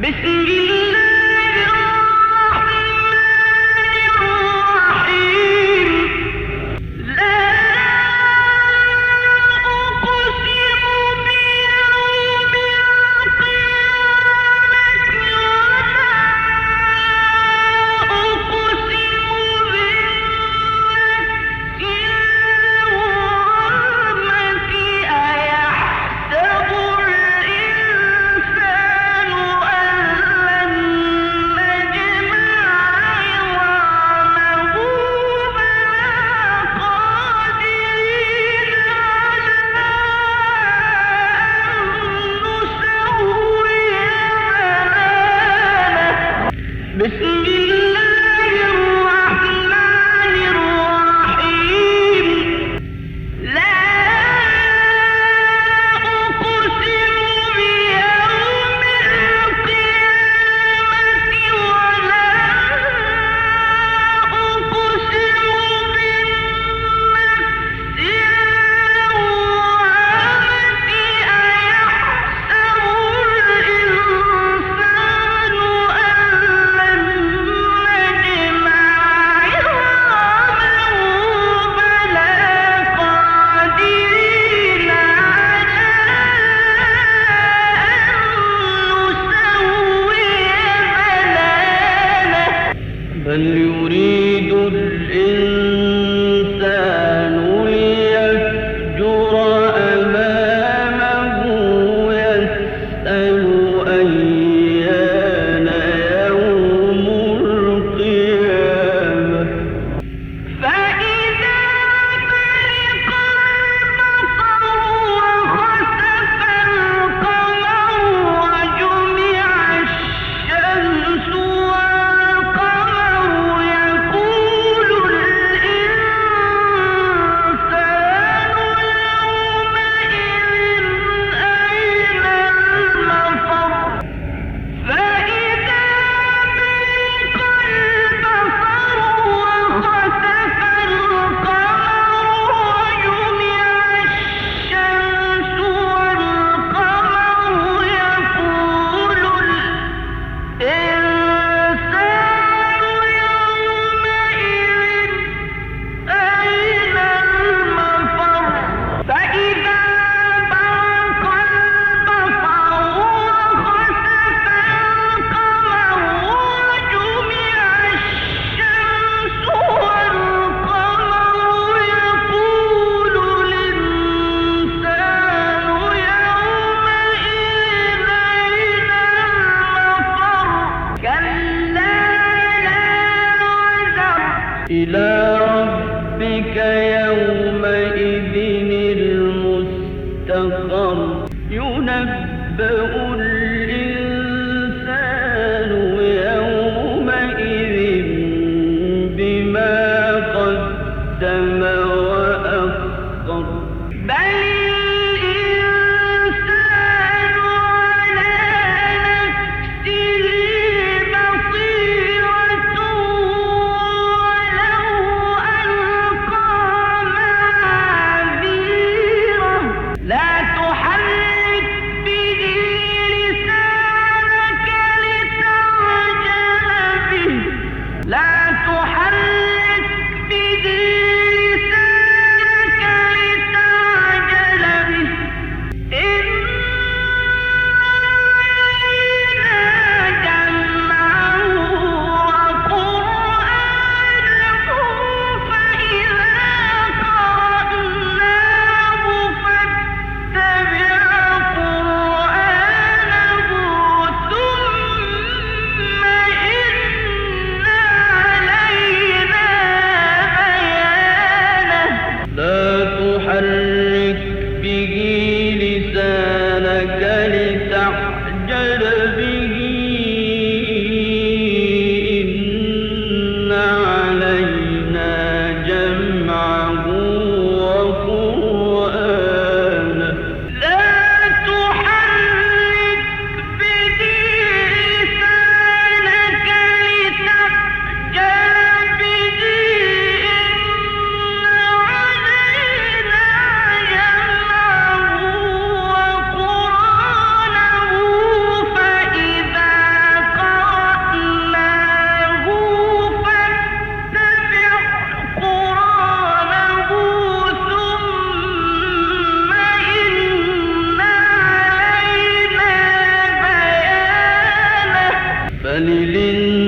Bismillah. ما in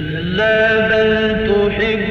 كلا بل تحبون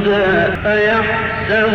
سدى أيحسب